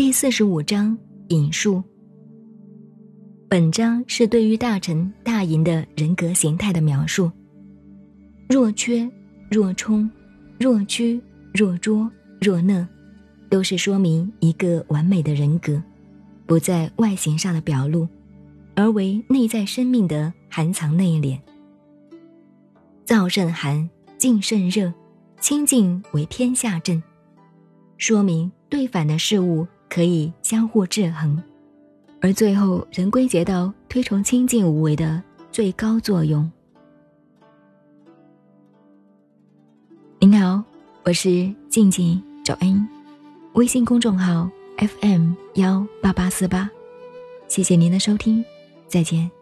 第四十五章引述。本章是对于大臣大隐的人格形态的描述。若缺、若冲、若屈、若拙、若讷，都是说明一个完美的人格，不在外形上的表露，而为内在生命的含藏内敛。燥甚寒，静甚热，清静为天下正，说明对反的事物可以相互制衡。而最后，仍归结到推崇清净无为的最高作用。您好，我是静静找恩，微信公众号 FM 幺八八四八，谢谢您的收听，再见。